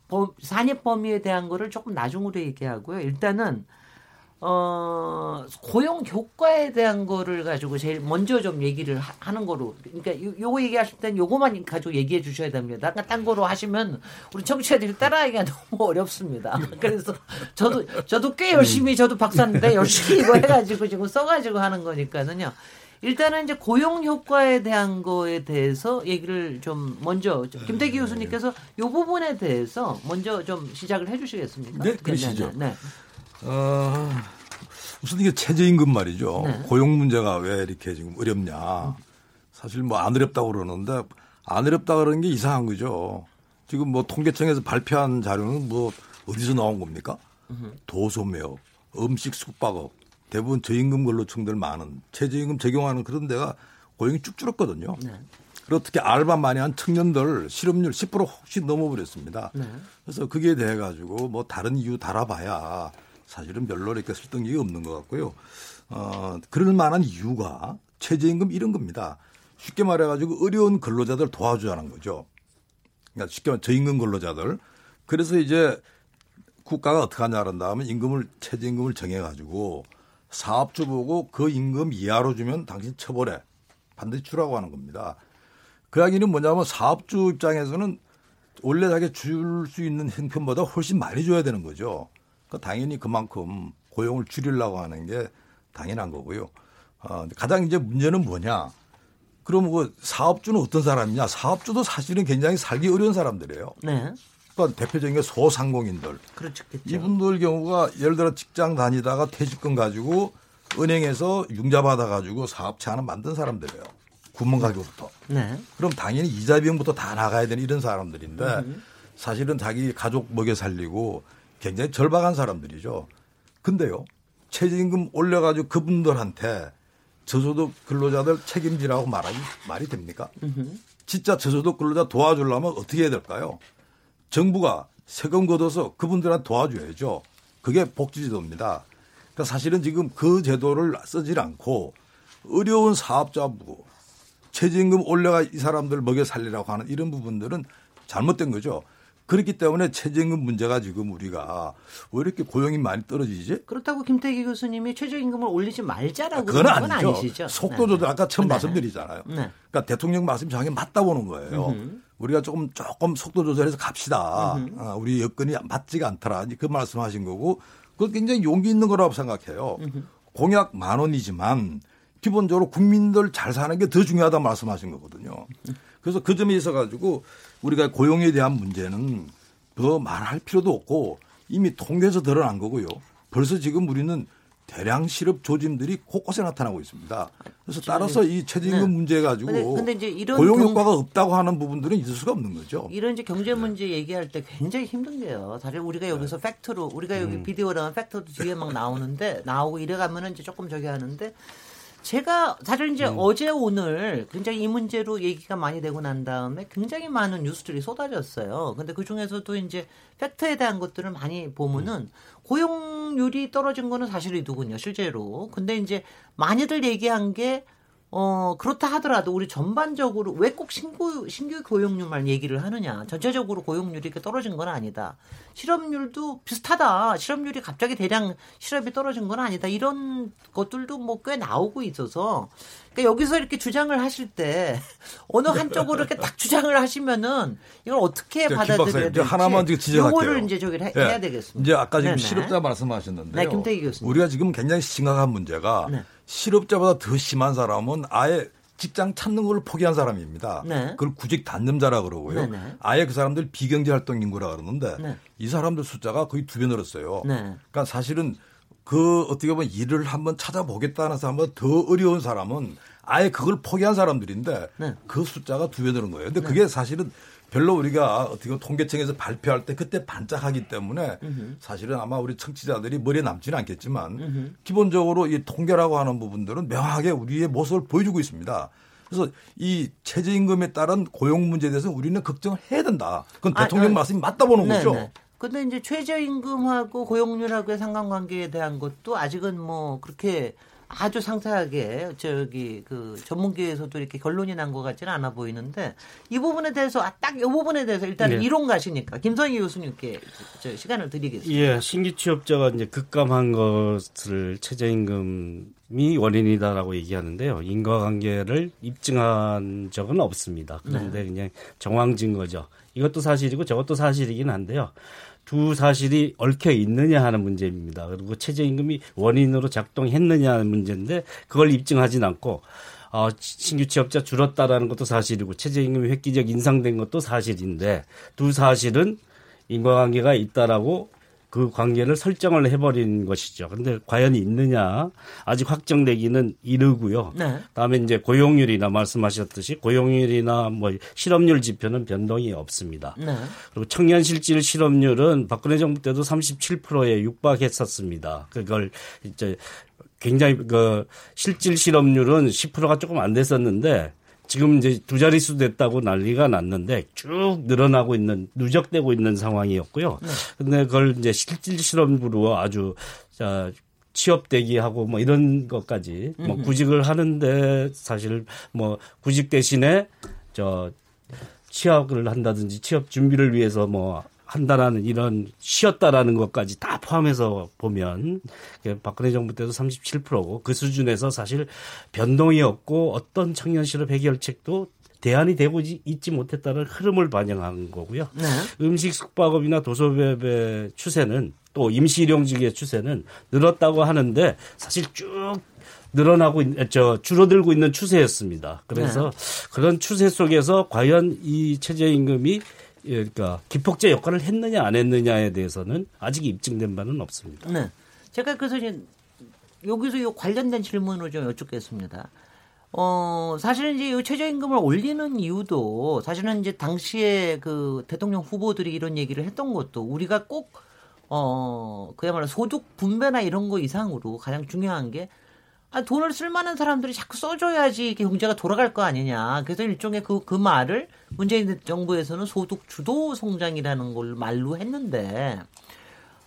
범, 산입 범위에 대한 거를 조금 나중으로 얘기하고요. 일단은 어, 고용 효과에 대한 거를 가지고 제일 먼저 좀 얘기를 하, 하는 거로. 그러니까 요, 요거 얘기하실 땐 요거만 가지고 얘기해 주셔야 됩니다. 딴, 딴 거로 하시면 우리 청취자들이 따라하기가 너무 어렵습니다. 그래서 저도, 저도 꽤 열심히 저도 박사인데 열심히 이거 해가지고 지금 써가지고 하는 거니까는요. 일단은 이제 고용 효과에 대한 거에 대해서 얘기를 좀 먼저 김태기 교수님께서 요 부분에 대해서 먼저 좀 시작을 해 주시겠습니까? 네, 그러시죠. 네, 네. 어, 우선 이게 최저임금 말이죠. 네. 고용 문제가 왜 이렇게 지금 어렵냐. 사실 뭐 안 어렵다고 그러는데 안 어렵다 그러는 게 이상한 거죠. 지금 뭐 통계청에서 발표한 자료는 뭐 어디서 나온 겁니까? 도소매업, 음식 숙박업, 대부분 저임금 근로층들 많은 최저임금 적용하는 그런 데가 고용이 쭉 줄었거든요. 네. 그리고 특히 알바 많이 한 청년들 실업률 10% 혹시 넘어버렸습니다. 네. 그래서 그게 돼 가지고 뭐 다른 이유 달아봐야 사실은 별로 이렇게 설득력이 없는 것 같고요. 어, 그럴 만한 이유가 최저임금 이런 겁니다. 쉽게 말해가지고 어려운 근로자들 도와주자는 거죠. 그러니까 쉽게 말해 저임금 근로자들. 그래서 이제 국가가 어떻게 하냐 는 다음에 임금을 최저임금을 정해가지고 사업주 보고 그 임금 이하로 주면 당신 처벌해 반드시 주라고 하는 겁니다. 그 이야기는 뭐냐면 사업주 입장에서는 원래 자기 줄 수 있는 형편보다 훨씬 많이 줘야 되는 거죠. 그 당연히 그만큼 고용을 줄이려고 하는 게 당연한 거고요. 어, 가장 이제 문제는 뭐냐? 그럼 그 사업주는 어떤 사람이냐? 사업주도 사실은 굉장히 살기 어려운 사람들이에요. 네. 그러니까 대표적인 게 소상공인들. 그렇겠죠. 이분들 경우가 예를 들어 직장 다니다가 퇴직금 가지고 은행에서 융자 받아 가지고 사업체 하나 만든 사람들이에요. 구멍 가게부터. 네. 그럼 당연히 이자 비용부터 다 나가야 되는 이런 사람들인데 사실은 자기 가족 먹여 살리고 굉장히 절박한 사람들이죠. 근데요. 최저임금 올려가지고 그분들한테 저소득 근로자들 책임지라고 말하기 말이 됩니까? 진짜 저소득 근로자 도와주려면 어떻게 해야 될까요? 정부가 세금 걷어서 그분들한테 도와줘야죠. 그게 복지제도입니다. 그러니까 사실은 지금 그 제도를 쓰질 않고 어려운 사업자부 최저임금 올려가 이 사람들 먹여 살리라고 하는 이런 부분들은 잘못된 거죠. 그렇기 때문에 최저임금 문제가 지금 우리가 왜 이렇게 고용이 많이 떨어지지? 그렇다고 김태기 교수님이 최저임금을 올리지 말자라고 그건 그러는 건 아니죠. 아니시죠. 속도 네. 조절 아까 처음 네. 말씀드리잖아요. 네. 그러니까 대통령 말씀 정확히 맞다 보는 거예요. 음흠. 우리가 조금 조금 속도 조절해서 갑시다. 아, 우리 여건이 맞지가 않더라. 그 말씀하신 거고 그건 굉장히 용기 있는 거라고 생각해요. 공약 만 원이지만 기본적으로 국민들 잘 사는 게 더 중요하다 말씀하신 거거든요. 그래서 그 점에 있어 가지고 우리가 고용에 대한 문제는 더 말할 필요도 없고 이미 통계에서 드러난 거고요. 벌써 지금 우리는 대량 실업 조짐들이 곳곳에 나타나고 있습니다. 그래서 따라서 이 최저임금 네. 문제 가지고 근데- 근데 고용 경- 효과가 없다고 하는 부분들은 있을 수가 없는 거죠. 이런 이제 경제 문제 얘기할 때 굉장히 힘든 게요. 사실 우리가 여기서 팩트로 우리가 여기 비디오랑 팩트도 뒤에 막 나오는데 나오고 이래 가면은 이제 조금 저기 하는데 제가 사실 이제 어제 오늘 굉장히 이 문제로 얘기가 많이 되고 난 다음에 굉장히 많은 뉴스들이 쏟아졌어요. 근데 그 중에서도 이제 팩트에 대한 것들을 많이 보면은 고용률이 떨어진 거는 사실이더군요, 실제로. 근데 이제 많이들 얘기한 게 어, 그렇다 하더라도 우리 전반적으로 왜 꼭 신고, 신규 고용률만 얘기를 하느냐. 전체적으로 고용률이 이렇게 떨어진 건 아니다. 실업률도 비슷하다. 실업률이 갑자기 대량 실업이 떨어진 건 아니다. 이런 것들도 뭐 꽤 나오고 있어서. 그러니까 여기서 이렇게 주장을 하실 때 어느 한쪽으로 이렇게 딱 주장을 하시면은 이걸 어떻게 받아들여야 될지. 하나만 지적할게요. 요거를 이제 해, 예. 해야 되겠습니다. 이제 아까 지금 네네. 실업자 말씀하셨는데요. 네. 우리가 지금 굉장히 심각한 문제가 네. 실업자보다 더 심한 사람은 아예 직장 찾는 걸 포기한 사람입니다. 네. 그걸 구직 단념자라 그러고요. 네네. 아예 그 사람들 비경제 활동 인구라 그러는데 네. 이 사람들 숫자가 거의 두 배 늘었어요. 네. 그러니까 사실은 그 어떻게 보면 일을 한번 찾아보겠다는 사람보다 더 어려운 사람은 아예 그걸 포기한 사람들인데 네. 그 숫자가 두 배 늘은 거예요. 근데 그게 사실은 별로 우리가 어떻게 보면 통계청에서 발표할 때 그때 반짝하기 때문에 사실은 아마 우리 청취자들이 머리에 남지는 않겠지만 기본적으로 이 통계라고 하는 부분들은 명확하게 우리의 모습을 보여주고 있습니다. 그래서 이 최저임금에 따른 고용 문제에 대해서 우리는 걱정을 해야 된다. 그건 아, 대통령 아, 말씀이 맞다 보는 네, 거죠. 네. 근데 이제 최저임금하고 고용률하고의 상관관계에 대한 것도 아직은 뭐 그렇게 아주 상세하게 저기 그 전문계에서도 이렇게 결론이 난 것 같지는 않아 보이는데 이 부분에 대해서 아, 딱 이 부분에 대해서 일단 네. 이론가시니까 김성희 교수님께 저 시간을 드리겠습니다. 예, 신규 취업자가 이제 급감한 것을 최저임금이 원인이다라고 얘기하는데요. 인과관계를 입증한 적은 없습니다. 그런데 그냥 정황 증거죠. 이것도 사실이고 저것도 사실이긴 한데요. 두 사실이 얽혀 있느냐 하는 문제입니다. 그리고 최저임금이 원인으로 작동했느냐 하는 문제인데 그걸 입증하진 않고 어, 신규 취업자 줄었다라는 것도 사실이고 최저임금이 획기적 인상된 것도 사실인데 두 사실은 인과관계가 있다라고 그 관계를 설정을 해버린 것이죠. 근데 과연 있느냐 아직 확정되기는 이르고요. 네. 다음에 이제 고용률이나 말씀하셨듯이 고용률이나 뭐 실업률 지표는 변동이 없습니다. 네. 그리고 청년 실질 실업률은 박근혜 정부 때도 37%에 육박했었습니다. 그걸 이제 굉장히 그 실질 실업률은 10%가 조금 안 됐었는데 지금 이제 두 자릿수 됐다고 난리가 났는데 쭉 늘어나고 있는 누적되고 있는 상황이었고요. 네. 근데 그걸 이제 실질 실험부로 아주 자 취업 대기하고 뭐 이런 것까지 뭐 구직을 하는데 사실 뭐 구직 대신에 저 취업을 한다든지 취업 준비를 위해서 뭐 한다라는 이런 쉬었다라는 것까지 다 포함해서 보면 박근혜 정부 때도 37%고 그 수준에서 사실 변동이 없고 어떤 청년 실업 해결책도 대안이 되고 있지 못했다는 흐름을 반영한 거고요. 네. 음식 숙박업이나 도서배배 추세는 또 임시 일용직의 추세는 늘었다고 하는데 사실 쭉 늘어나고 저 줄어들고 있는 추세였습니다. 그래서 네. 그런 추세 속에서 과연 이 최저임금이 예, 그러니까 기폭제 역할을 했느냐 안 했느냐에 대해서는 아직 입증된 바는 없습니다. 네. 제가 그래서 이제 여기서 이 관련된 질문을 좀 여쭙겠습니다. 어, 사실은 이제 이 최저임금을 올리는 이유도 사실은 이제 당시에 그 대통령 후보들이 이런 얘기를 했던 것도 우리가 꼭 어, 그야말로 소득 분배나 이런 거 이상으로 가장 중요한 게 아, 돈을 쓸 만한 사람들이 자꾸 써줘야지 경제가 돌아갈 거 아니냐. 그래서 일종의 그, 그 말을 문재인 정부에서는 소득 주도 성장이라는 걸 말로 했는데,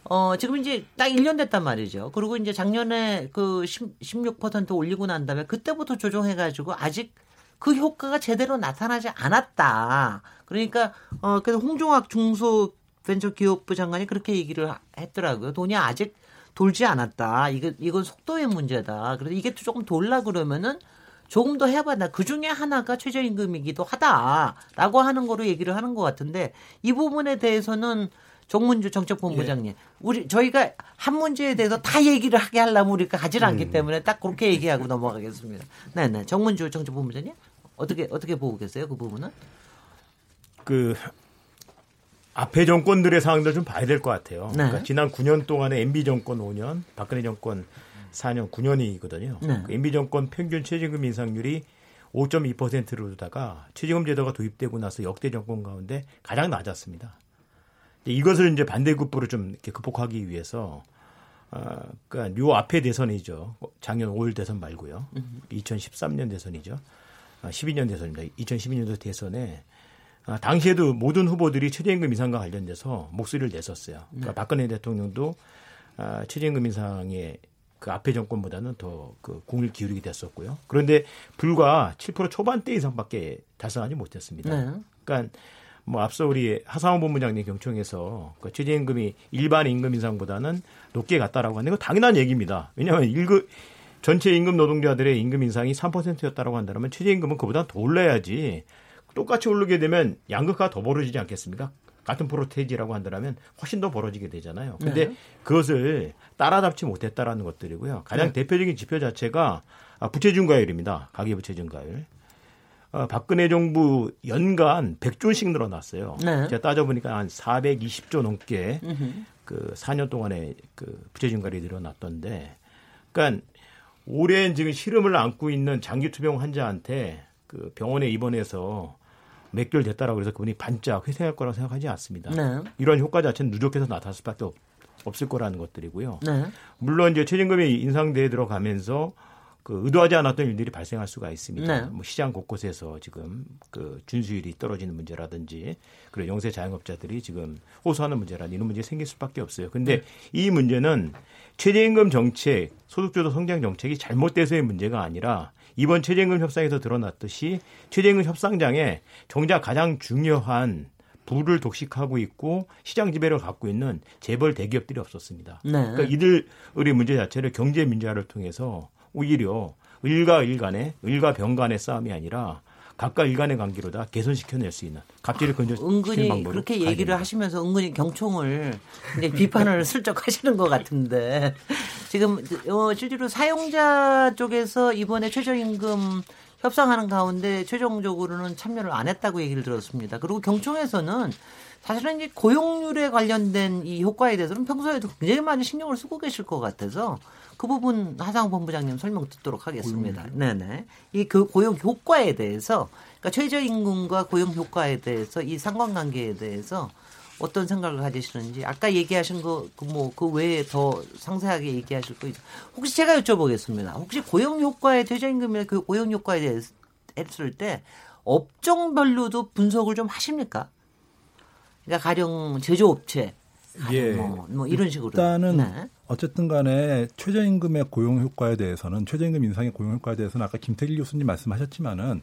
어, 지금 이제 딱 1년 됐단 말이죠. 그리고 이제 작년에 그 10, 16% 올리고 난 다음에 그때부터 조정해가지고 아직 그 효과가 제대로 나타나지 않았다. 그러니까, 어, 그래서 홍종학 중소 벤처기업부 장관이 그렇게 얘기를 했더라고요. 돈이 아직 돌지 않았다. 이거 이건 속도의 문제다. 그래서 이게 조금 돌라 그러면은 조금 더 해봐라. 그 중에 하나가 최저임금이기도 하다라고 하는 거로 얘기를 하는 것 같은데 이 부분에 대해서는 정문주 정책본부장님, 예. 우리 저희가 한 문제에 대해서 다 얘기를 하게 하려면 우리가 않기 음. 때문에 딱 그렇게 얘기하고 넘어가겠습니다. 네, 네. 정문주 정책본부장님 어떻게 어떻게 보고 계세요 그 부분은? 그 앞에 정권들의 상황들 좀 봐야 될 것 같아요. 네. 그러니까 지난 9년 동안에 MB 정권 5년, 박근혜 정권 4년, 9년이거든요. 네. 그 MB 정권 평균 최저임금 인상률이 5.2%로다가 최저임금 제도가 도입되고 나서 역대 정권 가운데 가장 낮았습니다. 이것을 이제 반대급부로 좀 이렇게 극복하기 위해서 어, 그러니까 요 앞에 대선이죠. 작년 5월 대선 말고요. 2013년 대선이죠. 12년 아, 대선입니다. 2012년도 대선에 아, 당시에도 모든 후보들이 최저임금 인상과 관련돼서 목소리를 냈었어요. 그러니까 네. 박근혜 대통령도 아, 최저임금 인상에 그 앞에 정권보다는 더 그 공을 기울이게 됐었고요. 그런데 불과 7% 초반대 이상밖에 달성하지 못했습니다. 네. 그러니까 뭐 앞서 우리 하상원 본부장님 경청에서 그 최저임금이 일반 임금 인상보다는 높게 갔다라고 하는 건 당연한 얘기입니다. 왜냐하면 일급 전체 임금 노동자들의 임금 인상이 3%였다라고 한다면 최저임금은 그보다 더 올라야지 똑같이 오르게 되면 양극화가 더 벌어지지 않겠습니까? 같은 프로테이지라고 한다면 훨씬 더 벌어지게 되잖아요. 근데 네. 그것을 따라잡지 못했다라는 것들이고요. 가장 네. 대표적인 지표 자체가 부채 증가율입니다. 가계 부채 증가율. 어, 박근혜 정부 연간 100조씩 늘어났어요. 네. 제가 따져보니까 한 420조 넘게 그 4년 동안에 그 부채 증가율이 늘어났던데, 그러니까 오랜 지금 시름을 안고 있는 장기 투병 환자한테 그 병원에 입원해서 몇 개월 됐다라고 해서 그분이 반짝 회생할 거라고 생각하지 않습니다. 네. 이런 효과 자체는 누적해서 나타날 수밖에 없, 없을 거라는 것들이고요. 네. 물론 이제 최저임금이 인상대에 들어가면서 그 의도하지 않았던 일들이 발생할 수가 있습니다. 네. 뭐 시장 곳곳에서 지금 그 준수율이 떨어지는 문제라든지 그리고 영세 자영업자들이 지금 호소하는 문제라 이런 문제 생길 수밖에 없어요. 근데 네. 이 문제는 최저임금 정책, 소득주도 성장 정책이 잘못돼서의 문제가 아니라 이번 최저임금 협상에서 드러났듯이 최저임금 협상장에 정작 가장 중요한 부를 독식하고 있고 시장 지배를 갖고 있는 재벌 대기업들이 없었습니다. 네. 그러니까 이들의 문제 자체를 경제 민주화를 통해서 오히려 을과 일 간의 을과 병 간의 싸움이 아니라 각각 일간의 관계로다 개선시켜낼 수 있는 갑질을 건져 아, 은근히 방법으로 그렇게 얘기를 하시면서 은근히 경총을 이제 비판을 슬쩍 하시는 것 같은데 지금 어, 실제로 사용자 쪽에서 이번에 최저임금 협상하는 가운데 최종적으로는 참여를 안 했다고 얘기를 들었습니다. 그리고 경총에서는 사실은 이제 고용률에 관련된 이 효과에 대해서는 평소에도 굉장히 많이 신경을 쓰고 계실 것 같아서 그 부분 하상 본부장님 설명 듣도록 하겠습니다. 네네. 이 그 고용 효과에 대해서 그러니까 최저임금과 고용 효과에 대해서 이 상관관계에 대해서 어떤 생각을 가지시는지 아까 얘기하신 거그 뭐그 그 외에 더 상세하게 얘기하실 거 혹시 제가 여쭤보겠습니다. 혹시 고용 효과의 최저임금이나 그 고용 효과에 대해서 했을 때 업종별로도 분석을 좀 하십니까? 그러니까 가령 제조업체, 예. 뭐, 뭐 이런 식으로. 일단은 네. 어쨌든 간에 최저임금의 고용 효과에 대해서는 최저임금 인상의 고용 효과에 대해서는 아까 김태길 교수님 말씀하셨지만은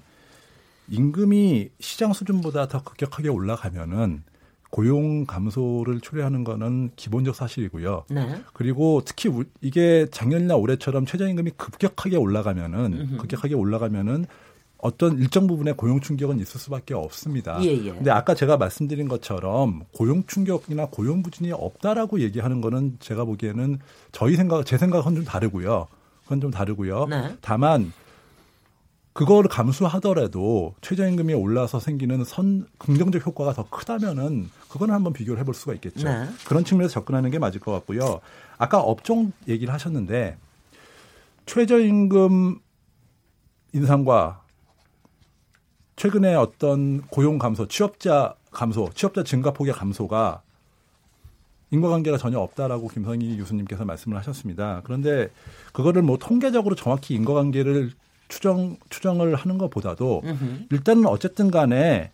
임금이 시장 수준보다 더 급격하게 올라가면은 고용 감소를 초래하는 거는 기본적 사실이고요. 네. 그리고 특히 우- 이게 작년이나 올해처럼 최저임금이 급격하게 올라가면은 급격하게 올라가면은 어떤 일정 부분의 고용 충격은 있을 수밖에 없습니다. 예, 예. 근데 아까 제가 말씀드린 것처럼 고용 충격이나 고용 부진이 없다라고 얘기하는 거는 제가 보기에는 저희 생각, 제 생각은 좀 다르고요. 그건 좀 다르고요. 네. 다만 그거를 감수하더라도 최저임금이 올라서 생기는 선 긍정적 효과가 더 크다면은 그거는 한번 비교를 해볼 수가 있겠죠. 네. 그런 측면에서 접근하는 게 맞을 것 같고요. 아까 업종 얘기를 하셨는데 최저임금 인상과 최근에 어떤 고용 감소, 취업자 감소, 취업자 증가 폭의 감소가 인과관계가 전혀 없다라고 김성희 교수님께서 말씀을 하셨습니다. 그런데 그거를 뭐 통계적으로 정확히 인과관계를 추정 추정을 하는 것보다도 일단은 어쨌든 간에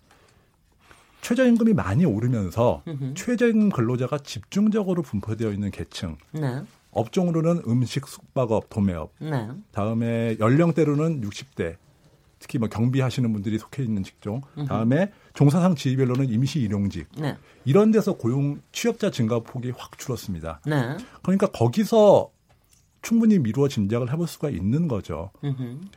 최저임금이 많이 오르면서 최저임금 근로자가 집중적으로 분포되어 있는 계층 네. 업종으로는 음식, 숙박업, 도매업 네. 다음에 연령대로는 60대 특히 뭐 경비하시는 분들이 속해 있는 직종 다음에 종사상 지위별로는 임시 일용직 네. 이런 데서 고용 취업자 증가 폭이 확 줄었습니다. 네. 그러니까 거기서 충분히 미루어 짐작을 해볼 수가 있는 거죠.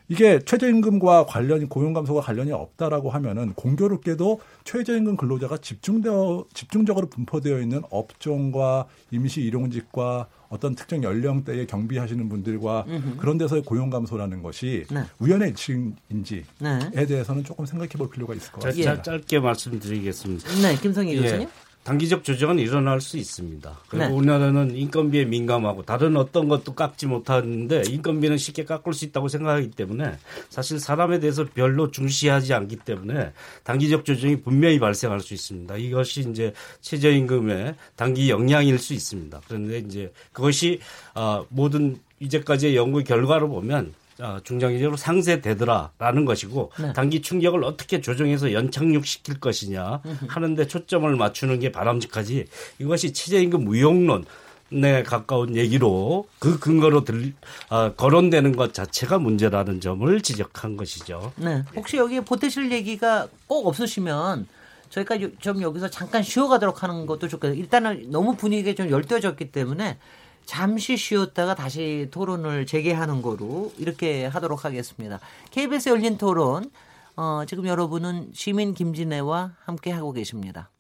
이게 최저임금과 관련이 고용 감소가 관련이 없다라고 하면은 공교롭게도 최저임금 근로자가 집중되어 집중적으로 분포되어 있는 업종과 임시 일용직과 어떤 특정 연령대에 경비하시는 분들과 그런 데서의 고용 감소라는 것이 네. 우연의 일치인지에 네. 대해서는 조금 생각해 볼 필요가 있을 것 자, 같습니다. 자, 짧게 말씀드리겠습니다. 네. 김성희 예. 교수님. 단기적 조정은 일어날 수 있습니다. 그리고 네. 우리나라는 인건비에 민감하고 다른 어떤 것도 깎지 못하는데 인건비는 쉽게 깎을 수 있다고 생각하기 때문에 사실 사람에 대해서 별로 중시하지 않기 때문에 단기적 조정이 분명히 발생할 수 있습니다. 이것이 이제 최저임금의 단기 영향일 수 있습니다. 그런데 이제 그것이 아, 모든 이제까지의 연구 결과로 보면 아, 중장기적으로 상쇄되더라라는 것이고 네. 단기 충격을 어떻게 조정해서 연착륙시킬 것이냐 하는데 초점을 맞추는 게 바람직하지 이것이 최저임금 무용론 에 가까운 얘기로 그 근거로 들, 아, 거론되는 것 자체가 문제라는 점을 지적한 것이죠. 네. 혹시 여기 보태실 얘기가 꼭 없으시면 저희가 요- 좀 여기서 잠깐 쉬어가도록 하는 것도 좋겠어요. 일단은 너무 분위기가 좀 열떠졌기 때문에 잠시 쉬었다가 다시 토론을 재개하는 거로 이렇게 하도록 하겠습니다. KBS 열린 토론, 어, 지금 여러분은 시민 김진애와 함께 하고 계십니다.